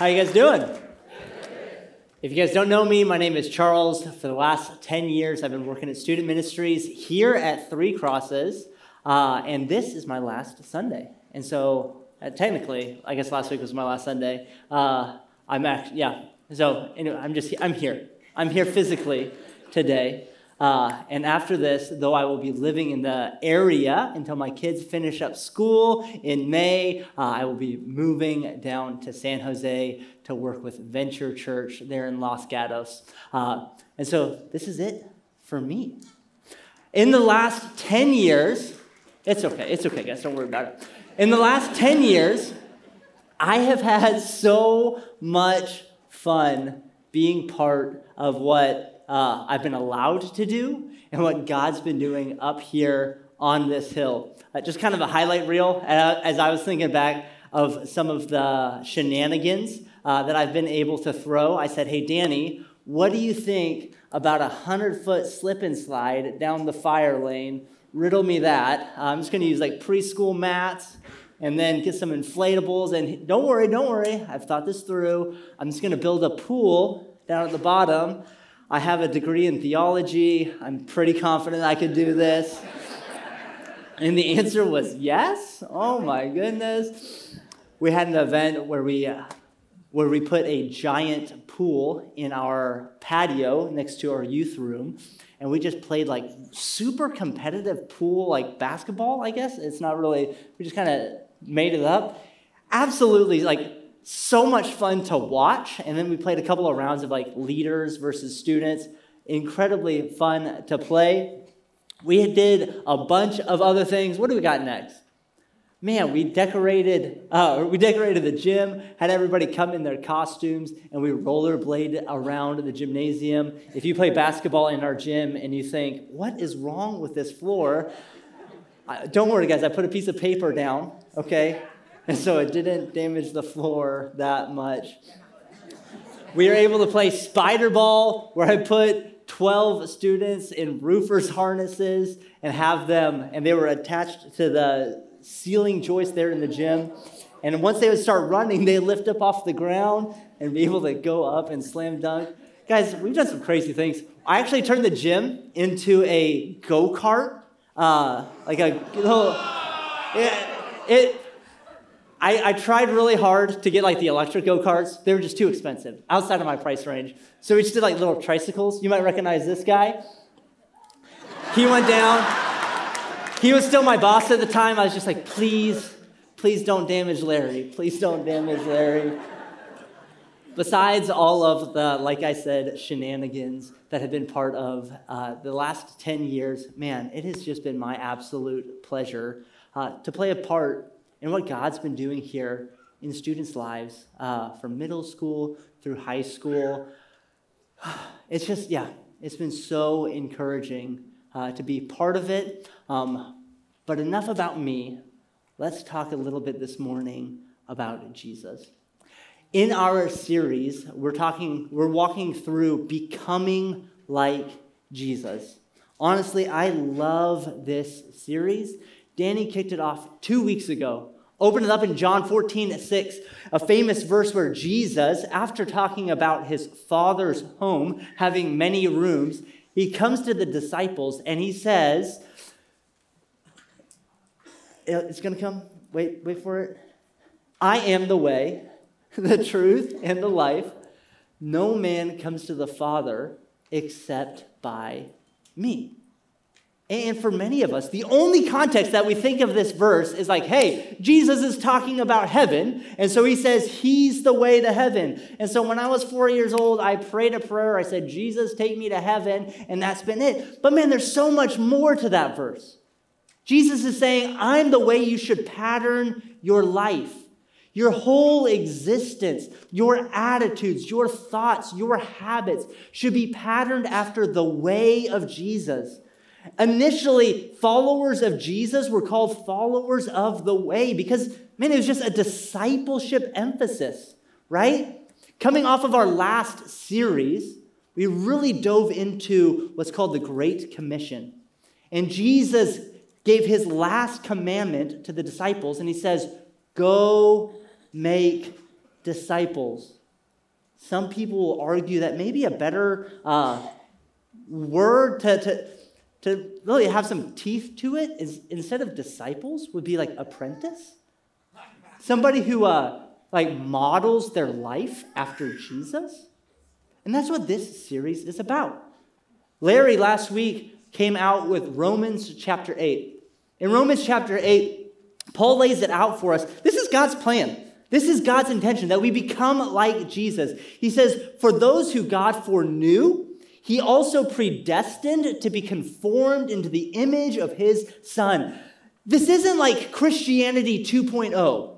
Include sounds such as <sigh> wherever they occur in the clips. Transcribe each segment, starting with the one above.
How you guys doing? If you guys don't know me, my name is Charles. For the last 10 years, I've been working at student ministries here at Three Crosses, uh, and this is my last Sunday. And so, uh, technically, I guess last week was my last Sunday. Uh, I'm actually, yeah. So, anyway, I'm just, I'm here. I'm here physically today. Uh, and after this, though I will be living in the area until my kids finish up school in May, uh, I will be moving down to San Jose to work with Venture Church there in Los Gatos. Uh, and so this is it for me. In the last 10 years, it's okay, it's okay, guys, don't worry about it. In the last 10 years, I have had so much fun being part of what uh, I've been allowed to do and what God's been doing up here on this hill. Uh, just kind of a highlight reel uh, as I was thinking back of some of the shenanigans uh, that I've been able to throw. I said, Hey, Danny, what do you think about a 100 foot slip and slide down the fire lane? Riddle me that. Uh, I'm just going to use like preschool mats and then get some inflatables. And don't worry, don't worry. I've thought this through. I'm just going to build a pool down at the bottom. I have a degree in theology. I'm pretty confident I could do this. and the answer was yes. Oh my goodness. We had an event where we uh, where we put a giant pool in our patio next to our youth room and we just played like super competitive pool like basketball i guess it's not really we just kind of made it up absolutely like so much fun to watch. And then we played a couple of rounds of like leaders versus students. Incredibly fun to play. We did a bunch of other things. What do we got next? Man, we decorated. Uh, we decorated the gym. Had everybody come in their costumes, and we rollerbladed around the gymnasium. If you play basketball in our gym and you think, "What is wrong with this floor?" Uh, don't worry, guys. I put a piece of paper down. Okay, and <laughs> so it didn't damage the floor that much. We were able to play spider ball, where I put 12 students in roofers' harnesses and have them, and they were attached to the ceiling joist there in the gym. And once they would start running, they lift up off the ground and be able to go up and slam dunk. Guys, we've done some crazy things. I actually turned the gym into a go kart, uh, like a little. Yeah, it, I, I, tried really hard to get like the electric go karts. They were just too expensive, outside of my price range. So we just did like little tricycles. You might recognize this guy. He went down. He was still my boss at the time. I was just like, please, please don't damage Larry. Please don't damage Larry. Besides all of the, like I said, shenanigans that have been part of uh, the last 10 years, man, it has just been my absolute pleasure uh, to play a part and what God's been doing here in students' lives uh, from middle school through high school. <sighs> It's just, yeah, it's been so encouraging uh, to be part of it. Um, but enough about me. Let's talk a little bit this morning about Jesus. In our series, we're talking, we're walking through becoming like Jesus. Honestly, I love this series Danny kicked it off two weeks ago. Open it up in John 14 at 6, a famous verse where Jesus, after talking about his father's home having many rooms, he comes to the disciples and he says, It's going to come. Wait, wait for it. I am the way, <laughs> the truth, and the life. No man comes to the Father except by me. And for many of us, the only context that we think of this verse is like, hey, Jesus is talking about heaven. And so he says, he's the way to heaven. And so when I was four years old, I prayed a prayer. I said, Jesus, take me to heaven. And that's been it. But man, there's so much more to that verse. Jesus is saying, I'm the way you should pattern your life. Your whole existence, your attitudes, your thoughts, your habits should be patterned after the way of Jesus. Initially, followers of Jesus were called followers of the way because, man, it was just a discipleship emphasis, right? Coming off of our last series, we really dove into what's called the Great Commission. And Jesus gave his last commandment to the disciples, and he says, Go make disciples. Some people will argue that maybe a better uh, word to, to, to really have some teeth to it is instead of disciples would be like apprentice. Somebody who uh, like models their life after Jesus. And that's what this series is about. Larry last week came out with Romans chapter 8. In Romans chapter 8, Paul lays it out for us. This is God's plan. This is God's intention that we become like Jesus. He says, For those who God foreknew, he also predestined to be conformed into the image of his son. This isn't like Christianity 2.0,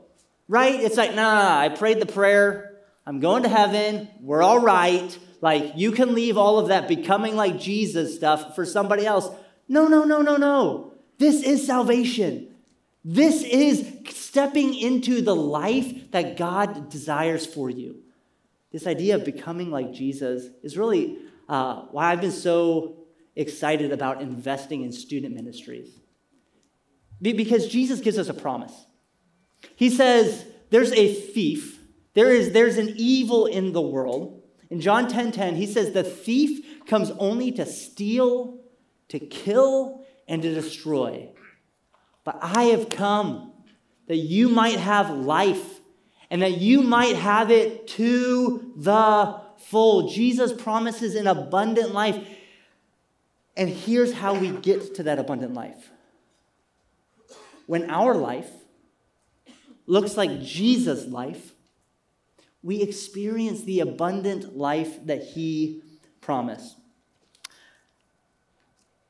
right? It's like, nah, I prayed the prayer. I'm going to heaven. We're all right. Like, you can leave all of that becoming like Jesus stuff for somebody else. No, no, no, no, no. This is salvation. This is stepping into the life that God desires for you. This idea of becoming like Jesus is really uh, why I've been so excited about investing in student ministries. Because Jesus gives us a promise. He says, There's a thief, there is, there's an evil in the world. In John 10:10, 10, 10, he says, The thief comes only to steal, to kill, and to destroy. But I have come that you might have life and that you might have it to the full. Jesus promises an abundant life. And here's how we get to that abundant life. When our life looks like Jesus' life, we experience the abundant life that he promised.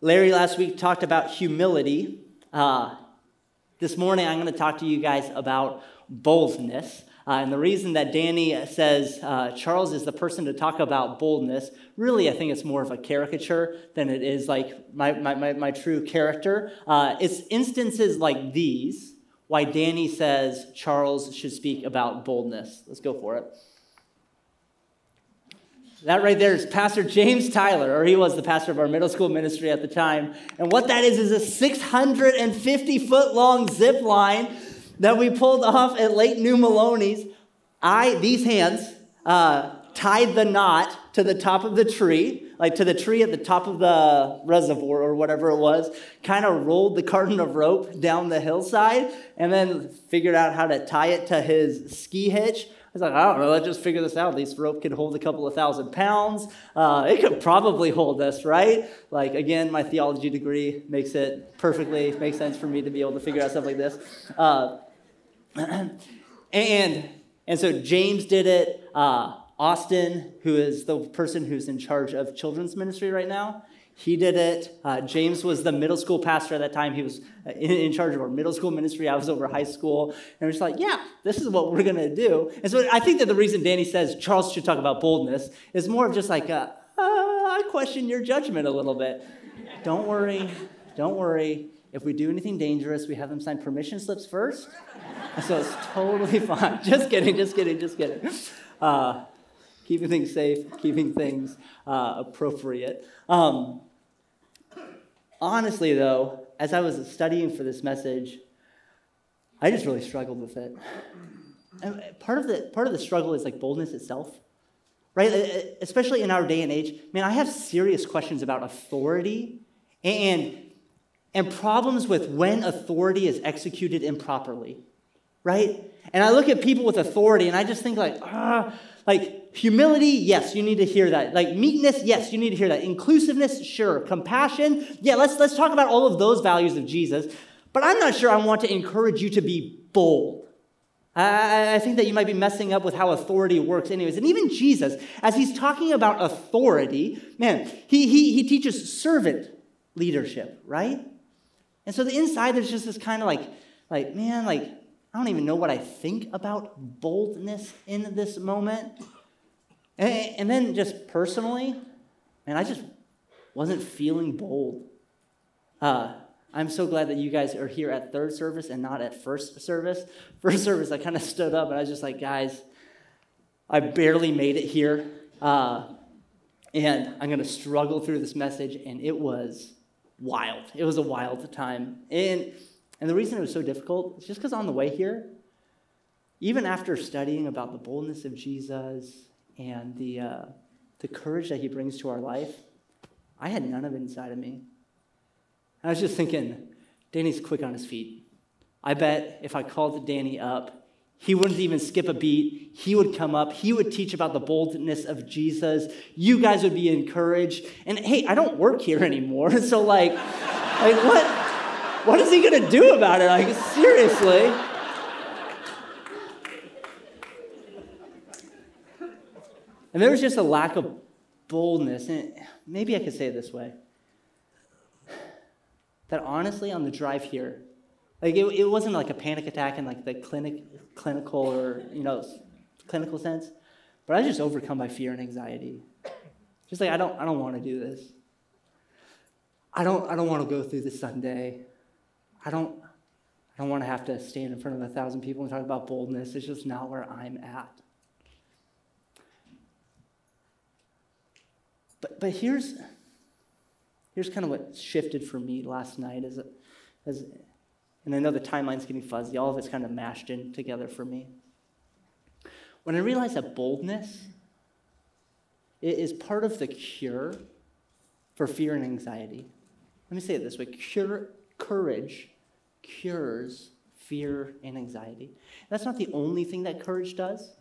Larry last week talked about humility. Uh, this morning, I'm going to talk to you guys about boldness. Uh, and the reason that Danny says uh, Charles is the person to talk about boldness, really, I think it's more of a caricature than it is like my, my, my, my true character. Uh, it's instances like these why Danny says Charles should speak about boldness. Let's go for it. That right there is Pastor James Tyler, or he was the pastor of our middle school ministry at the time. And what that is is a 650 foot long zip line that we pulled off at Late New Maloney's. I, these hands, uh, tied the knot to the top of the tree, like to the tree at the top of the reservoir or whatever it was, kind of rolled the carton of rope down the hillside, and then figured out how to tie it to his ski hitch I was like, I don't know, let's just figure this out. This rope could hold a couple of thousand pounds. Uh, it could probably hold us, right? Like, again, my theology degree makes it perfectly, makes sense for me to be able to figure out stuff like this. Uh, <clears throat> and, and so James did it. Uh, Austin, who is the person who's in charge of children's ministry right now, he did it. Uh, James was the middle school pastor at that time. He was uh, in, in, charge of our middle school ministry. I was over high school. And we're just like, yeah, this is what we're going to do. And so I think that the reason Danny says Charles should talk about boldness is more of just like, a, uh, I question your judgment a little bit. don't worry. Don't worry. If we do anything dangerous, we have them sign permission slips first. <laughs> so it's totally fine. <laughs> Just kidding, just kidding, just kidding. Uh, keeping things safe, keeping things uh, appropriate. Um, honestly, though, as I was studying for this message, I just really struggled with it. And part of the part of the struggle is like boldness itself, right? Especially in our day and age. Man, I have serious questions about authority and and problems with when authority is executed improperly, right? And I look at people with authority and I just think like, ah, like humility, yes, you need to hear that. Like meekness, yes, you need to hear that. Inclusiveness, sure. Compassion, yeah, let's let's talk about all of those values of Jesus. But I'm not sure I want to encourage you to be bold. I, I think that you might be messing up with how authority works, anyways. And even Jesus, as he's talking about authority, man, he, he, he teaches servant leadership, right? And so the inside, there's just this kind of like, like, man, like, I don't even know what I think about boldness in this moment. And, and then just personally, man, I just wasn't feeling bold. Uh, I'm so glad that you guys are here at third service and not at first service. First service, I kind of stood up and I was just like, guys, I barely made it here. Uh, and I'm going to struggle through this message. And it was wild. It was a wild time. And and the reason it was so difficult is just because on the way here, even after studying about the boldness of Jesus and the, uh, the courage that he brings to our life, I had none of it inside of me. I was just thinking, Danny's quick on his feet. I bet if I called Danny up, he wouldn't even skip a beat. He would come up. He would teach about the boldness of Jesus. You guys would be encouraged. And hey, I don't work here <laughs> anymore. <laughs> So, like, like what, what is he going to do about it? Like, seriously. And there was just a lack of boldness. And maybe I could say it this way <sighs> that honestly, on the drive here, like it, it wasn't like a panic attack in like the clinic, clinical or you know clinical sense, but I was just overcome by fear and anxiety. Just like I don't I don't want to do this. I don't I don't want to go through this Sunday. I don't I don't want to have to stand in front of a thousand people and talk about boldness. It's just not where I'm at. But but here's here's kind of what shifted for me last night as as and I know the timeline's getting fuzzy. All of it's kind of mashed in together for me. When I realized that boldness is part of the cure for fear and anxiety. Let me say it this way cure, courage cures fear and anxiety. That's not the only thing that courage does.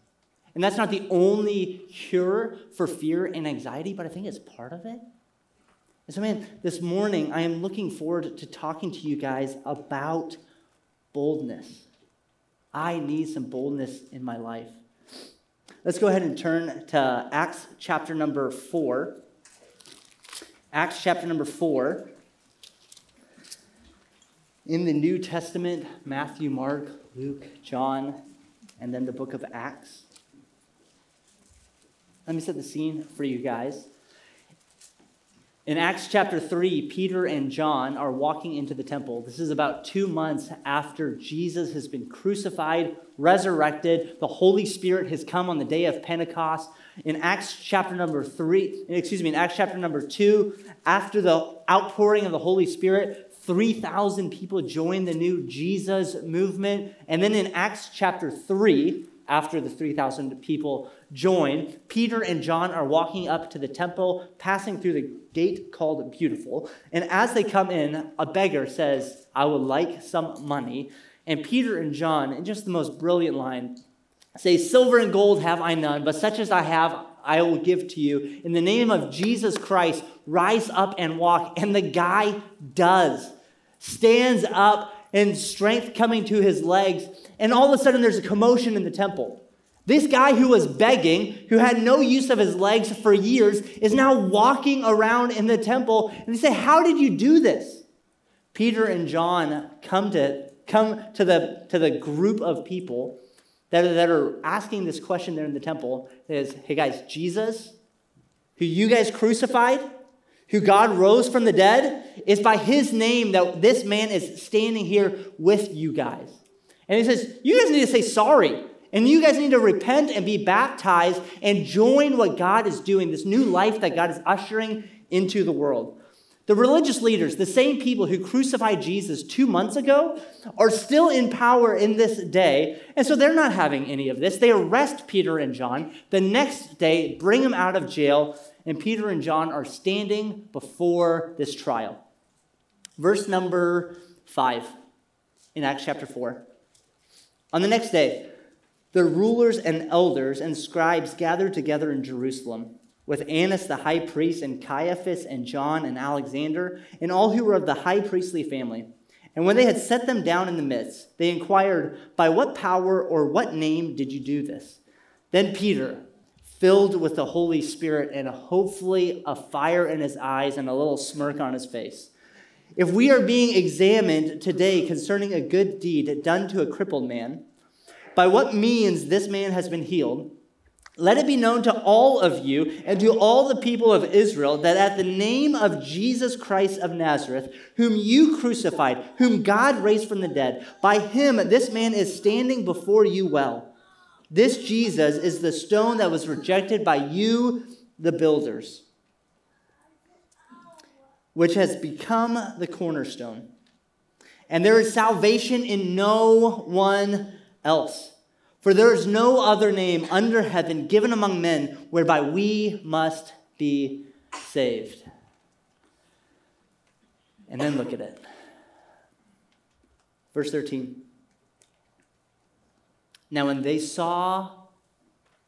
And that's not the only cure for fear and anxiety, but I think it's part of it. And so, man, this morning I am looking forward to talking to you guys about boldness. I need some boldness in my life. Let's go ahead and turn to Acts chapter number 4. Acts chapter number 4. In the New Testament, Matthew, Mark, Luke, John, and then the book of Acts. Let me set the scene for you guys. In Acts chapter 3, Peter and John are walking into the temple. This is about two months after Jesus has been crucified, resurrected. The Holy Spirit has come on the day of Pentecost. In Acts chapter number 3, excuse me, in Acts chapter number 2, after the outpouring of the Holy Spirit, 3,000 people join the new Jesus movement. And then in Acts chapter 3, after the 3,000 people join, Peter and John are walking up to the temple, passing through the gate called Beautiful. And as they come in, a beggar says, I would like some money. And Peter and John, in just the most brilliant line, say, Silver and gold have I none, but such as I have, I will give to you. In the name of Jesus Christ, rise up and walk. And the guy does, stands up, and strength coming to his legs. And all of a sudden, there's a commotion in the temple. This guy who was begging, who had no use of his legs for years, is now walking around in the temple. And they say, How did you do this? Peter and John come to, come to, the, to the group of people that are, that are asking this question there in the temple. Is, Hey guys, Jesus, who you guys crucified, who God rose from the dead, is by his name that this man is standing here with you guys. And he says, You guys need to say sorry. And you guys need to repent and be baptized and join what God is doing, this new life that God is ushering into the world. The religious leaders, the same people who crucified Jesus two months ago, are still in power in this day. And so they're not having any of this. They arrest Peter and John. The next day, bring them out of jail, and Peter and John are standing before this trial. Verse number five in Acts chapter 4. On the next day, the rulers and elders and scribes gathered together in Jerusalem with Annas the high priest and Caiaphas and John and Alexander and all who were of the high priestly family. And when they had set them down in the midst, they inquired, By what power or what name did you do this? Then Peter, filled with the Holy Spirit and hopefully a fire in his eyes and a little smirk on his face, if we are being examined today concerning a good deed done to a crippled man, by what means this man has been healed, let it be known to all of you and to all the people of Israel that at the name of Jesus Christ of Nazareth, whom you crucified, whom God raised from the dead, by him this man is standing before you well. This Jesus is the stone that was rejected by you, the builders, which has become the cornerstone. And there is salvation in no one else. For there is no other name under heaven given among men whereby we must be saved. And then look at it. Verse 13. Now, when they saw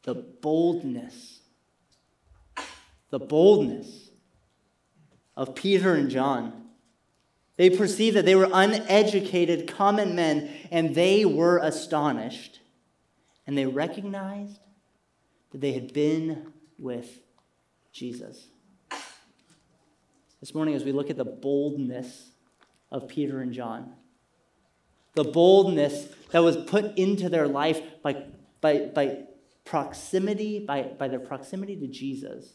the boldness, the boldness of Peter and John, they perceived that they were uneducated, common men, and they were astonished. And they recognized that they had been with Jesus. This morning, as we look at the boldness of Peter and John, the boldness that was put into their life by, by, by proximity, by, by their proximity to Jesus,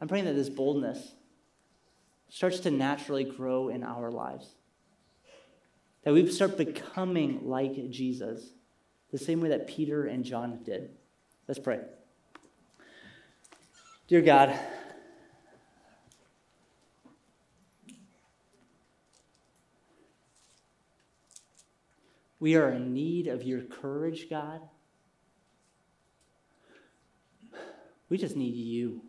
I'm praying that this boldness starts to naturally grow in our lives. That we start becoming like Jesus, the same way that Peter and John did. Let's pray. Dear God, we are in need of your courage, God. We just need you.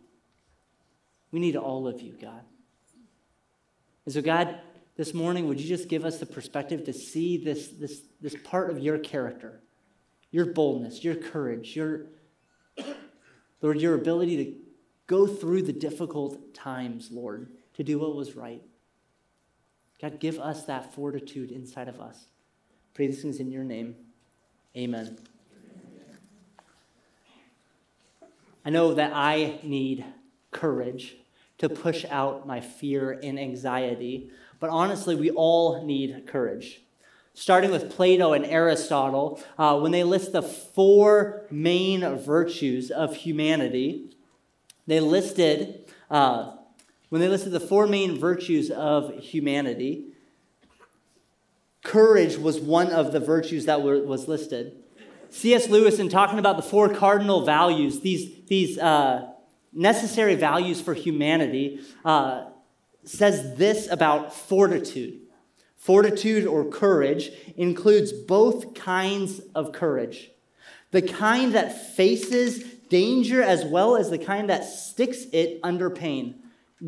We need all of you, God. And so, God, this morning, would you just give us the perspective to see this, this, this part of your character, your boldness, your courage, your, Lord, your ability to go through the difficult times, Lord, to do what was right. God, give us that fortitude inside of us. Pray these things in your name. Amen. I know that I need courage to push out my fear and anxiety. But honestly, we all need courage. Starting with Plato and Aristotle, uh, when they list the four main virtues of humanity, they listed, uh, when they listed the four main virtues of humanity, courage was one of the virtues that were, was listed. C.S. Lewis, in talking about the four cardinal values, these, these uh, necessary values for humanity, uh, says this about fortitude. Fortitude or courage includes both kinds of courage the kind that faces danger as well as the kind that sticks it under pain.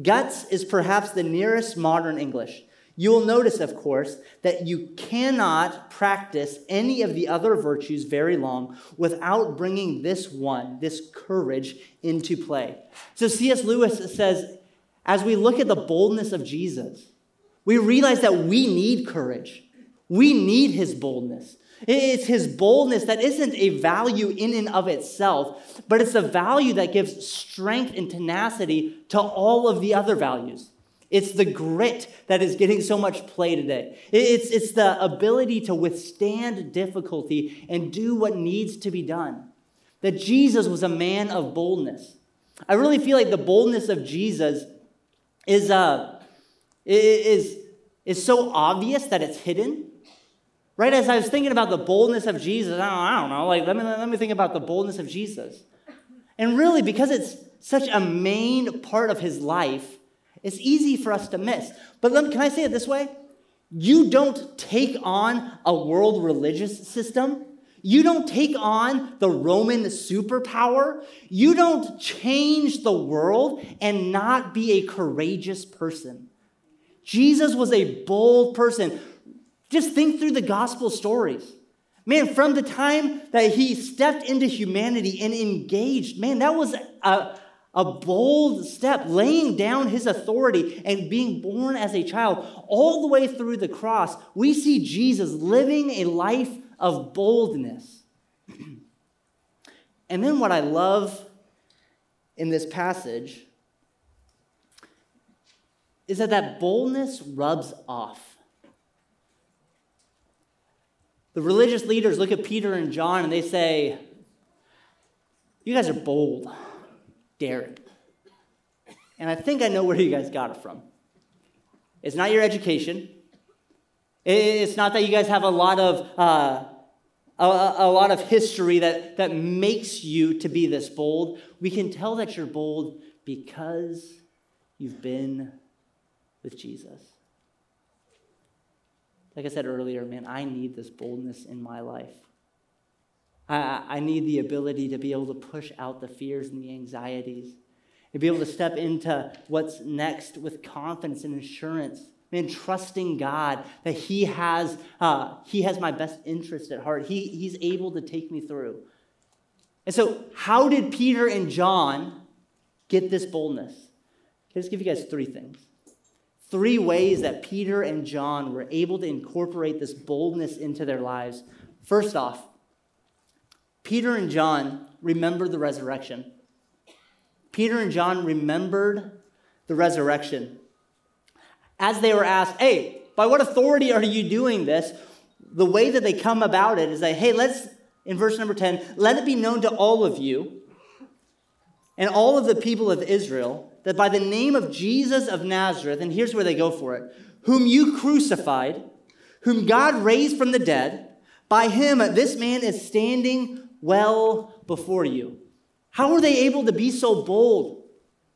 Guts is perhaps the nearest modern English. You will notice, of course, that you cannot practice any of the other virtues very long without bringing this one, this courage, into play. So C.S. Lewis says, as we look at the boldness of Jesus, we realize that we need courage. We need his boldness. It's his boldness that isn't a value in and of itself, but it's a value that gives strength and tenacity to all of the other values. It's the grit that is getting so much play today. It's, it's the ability to withstand difficulty and do what needs to be done. That Jesus was a man of boldness. I really feel like the boldness of Jesus is, uh, is, is so obvious that it's hidden. Right as I was thinking about the boldness of Jesus, I don't, I don't know, like let me, let me think about the boldness of Jesus. And really, because it's such a main part of his life, it's easy for us to miss. But me, can I say it this way? You don't take on a world religious system. You don't take on the Roman superpower. You don't change the world and not be a courageous person. Jesus was a bold person. Just think through the gospel stories. Man, from the time that he stepped into humanity and engaged, man, that was a, a bold step, laying down his authority and being born as a child, all the way through the cross, we see Jesus living a life of boldness. <clears throat> and then what I love in this passage is that that boldness rubs off. The religious leaders look at Peter and John and they say, You guys are bold daring. And I think I know where you guys got it from. It's not your education. It's not that you guys have a lot of uh, a, a, lot of history that, that makes you to be this bold. We can tell that you're bold because you've been with Jesus. Like I said earlier, man, I need this boldness in my life. I, I need the ability to be able to push out the fears and the anxieties and be able to step into what's next with confidence and assurance. Man, trusting God that He has, uh, he has my best interest at heart. He, he's able to take me through. And so, how did Peter and John get this boldness? I'll just give you guys three things. Three ways that Peter and John were able to incorporate this boldness into their lives. First off, Peter and John remembered the resurrection. Peter and John remembered the resurrection. As they were asked, hey, by what authority are you doing this? The way that they come about it is that, hey, let's, in verse number 10, let it be known to all of you and all of the people of Israel that by the name of Jesus of Nazareth, and here's where they go for it, whom you crucified, whom God raised from the dead, by him this man is standing well before you. How were they able to be so bold?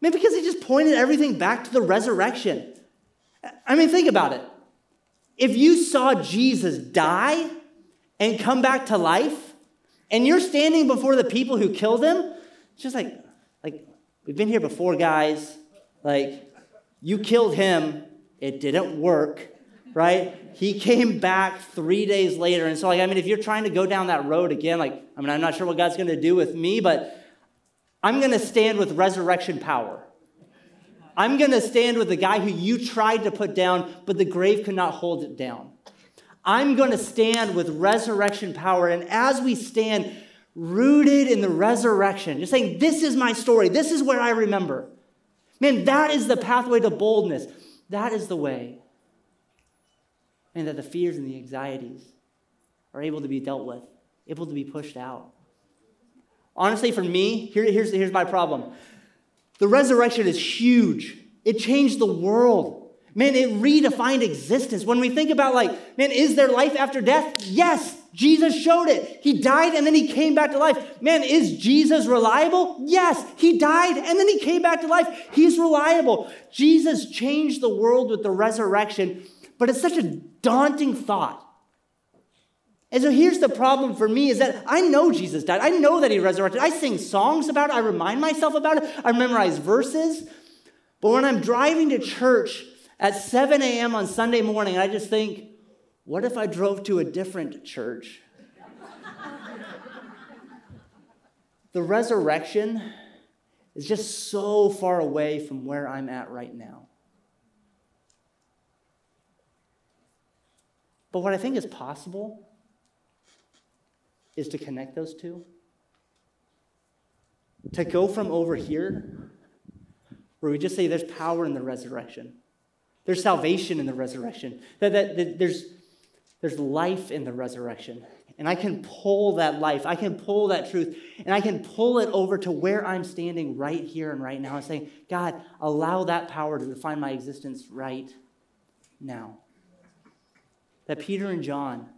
Maybe because they just pointed everything back to the resurrection. I mean, think about it. If you saw Jesus die and come back to life, and you're standing before the people who killed him, just like, like, we've been here before, guys. Like, you killed him, it didn't work, right? He came back three days later. And so, like, I mean, if you're trying to go down that road again, like, I mean, I'm not sure what God's gonna do with me, but I'm going to stand with resurrection power. I'm going to stand with the guy who you tried to put down, but the grave could not hold it down. I'm going to stand with resurrection power. And as we stand rooted in the resurrection, just saying, This is my story, this is where I remember. Man, that is the pathway to boldness. That is the way. And that the fears and the anxieties are able to be dealt with, able to be pushed out. Honestly, for me, here, here's, here's my problem. The resurrection is huge. It changed the world. Man, it redefined existence. When we think about, like, man, is there life after death? Yes, Jesus showed it. He died and then he came back to life. Man, is Jesus reliable? Yes, he died and then he came back to life. He's reliable. Jesus changed the world with the resurrection, but it's such a daunting thought and so here's the problem for me is that I know Jesus died. I know that he resurrected. I sing songs about it. I remind myself about it. I memorize verses. But when I'm driving to church at 7 a.m. on Sunday morning, I just think, what if I drove to a different church? <laughs> the resurrection is just so far away from where I'm at right now. But what I think is possible is to connect those two. To go from over here, where we just say there's power in the resurrection, there's salvation in the resurrection, that, that, that there's, there's life in the resurrection. And I can pull that life, I can pull that truth, and I can pull it over to where I'm standing right here and right now and saying, God, allow that power to define my existence right now. That Peter and John,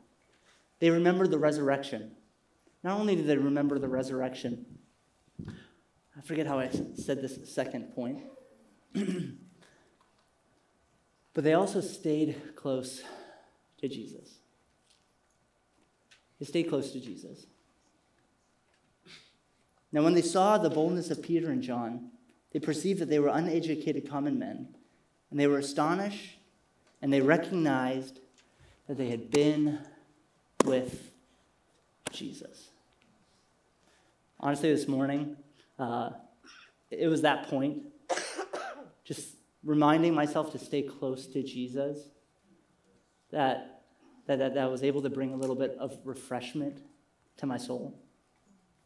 they remembered the resurrection. Not only did they remember the resurrection, I forget how I said this second point, <clears throat> but they also stayed close to Jesus. They stayed close to Jesus. Now, when they saw the boldness of Peter and John, they perceived that they were uneducated common men, and they were astonished, and they recognized that they had been with Jesus. Honestly, this morning, uh, it was that point. Just reminding myself to stay close to Jesus, that, that, that, that was able to bring a little bit of refreshment to my soul.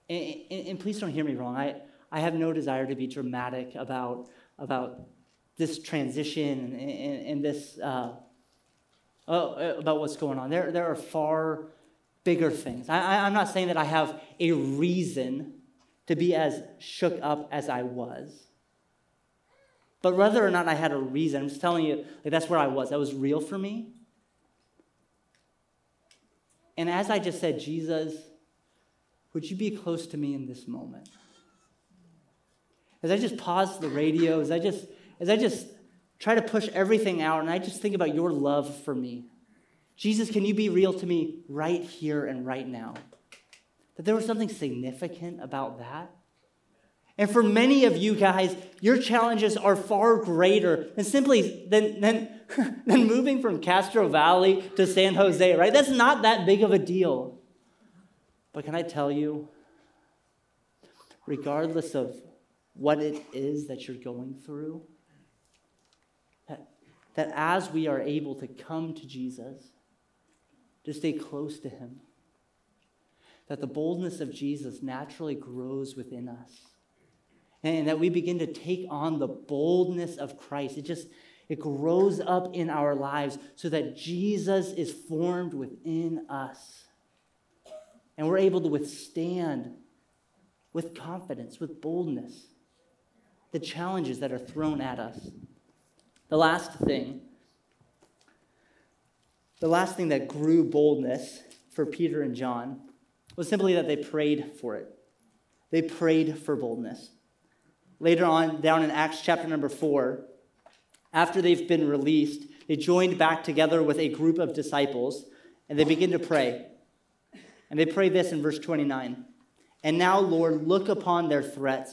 And, and, and please don't hear me wrong. I, I have no desire to be dramatic about, about this transition and, and, this, uh, oh, uh, about what's going on. There, there are far bigger things. I, I'm not saying that I have a reason to be as shook up as I was. But whether or not I had a reason, I'm just telling you, like that's where I was. That was real for me. And as I just said, Jesus, would you be close to me in this moment? As I just pause the radio, as I just, as I just try to push everything out, and I just think about your love for me. Jesus, can you be real to me right here and right now? that there was something significant about that. And for many of you guys, your challenges are far greater than simply than, than, <laughs> than moving from Castro Valley to San Jose, right? That's not that big of a deal. But can I tell you, regardless of what it is that you're going through, that, that as we are able to come to Jesus, to stay close to Him, that the boldness of Jesus naturally grows within us. And that we begin to take on the boldness of Christ. It just, it grows up in our lives so that Jesus is formed within us. And we're able to withstand with confidence, with boldness, the challenges that are thrown at us. The last thing, the last thing that grew boldness for Peter and John was simply that they prayed for it. They prayed for boldness. Later on, down in Acts chapter number four, after they've been released, they joined back together with a group of disciples and they begin to pray. And they pray this in verse 29 And now, Lord, look upon their threats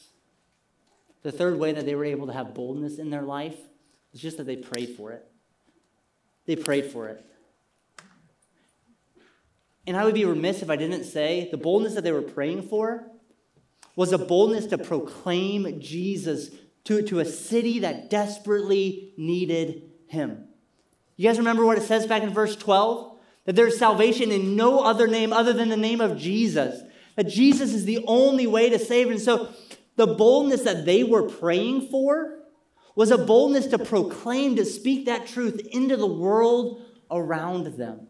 The third way that they were able to have boldness in their life is just that they prayed for it. They prayed for it. And I would be remiss if I didn't say the boldness that they were praying for was a boldness to proclaim Jesus to, to a city that desperately needed him. You guys remember what it says back in verse 12? That there's salvation in no other name other than the name of Jesus. That Jesus is the only way to save. And so the boldness that they were praying for was a boldness to proclaim, to speak that truth into the world around them.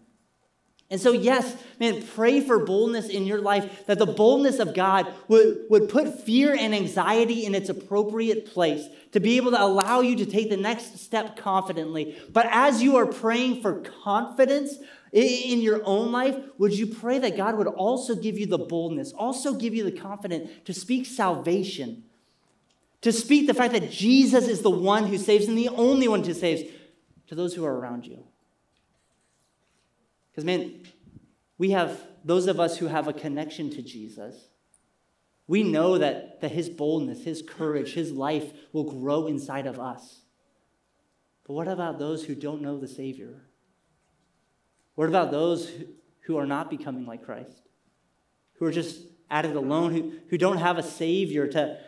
And so, yes, man, pray for boldness in your life, that the boldness of God would, would put fear and anxiety in its appropriate place, to be able to allow you to take the next step confidently. But as you are praying for confidence in your own life, would you pray that God would also give you the boldness, also give you the confidence to speak salvation, to speak the fact that Jesus is the one who saves and the only one who saves to those who are around you? Because, man, we have those of us who have a connection to Jesus. We know that, that his boldness, his courage, his life will grow inside of us. But what about those who don't know the Savior? What about those who, are not becoming like Christ? Who are just at it alone, who, who don't have a Savior to,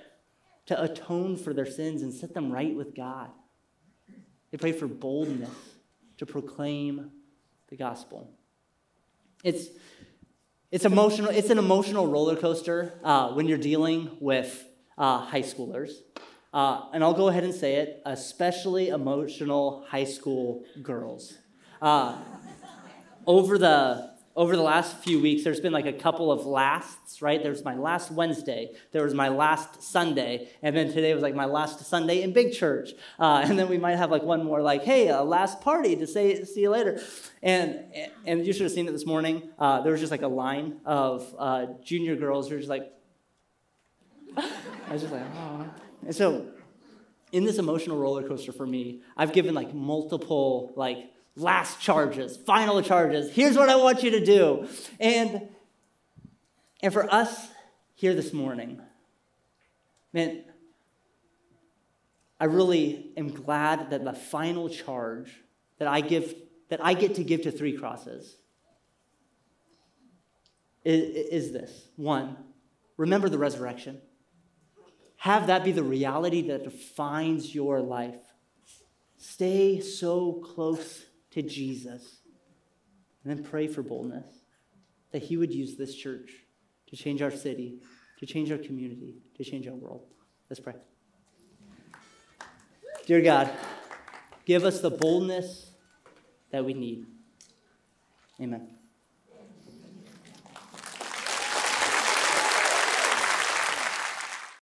to atone for their sins and set them right with God? They pray for boldness to proclaim the gospel. It's, it's, emotional, it's an emotional roller coaster uh, when you're dealing with uh, high schoolers. Uh, and I'll go ahead and say it, especially emotional high school girls. Over the over the last few weeks, there's been like a couple of lasts, right? There's my last Wednesday, there was my last Sunday, and then today was like my last Sunday in big church. Uh, and then we might have like one more, like, hey, a last party to say see you later. And and you should have seen it this morning. Uh, there was just like a line of uh, junior girls who were just like, <laughs> I was just like, oh. And so, in this emotional roller coaster for me, I've given like multiple like last charges, final charges. Here's what I want you to do. And, and for us here this morning, man, I really am glad that the final charge that I give, that I get to give to Three Crosses is, is this. One, remember the resurrection. Have that be the reality that defines your life. Stay so close to Jesus. And then pray for boldness that He would use this church to change our city, to change our community, to change our world. Let's pray. Dear God, give us the boldness that we need. Amen.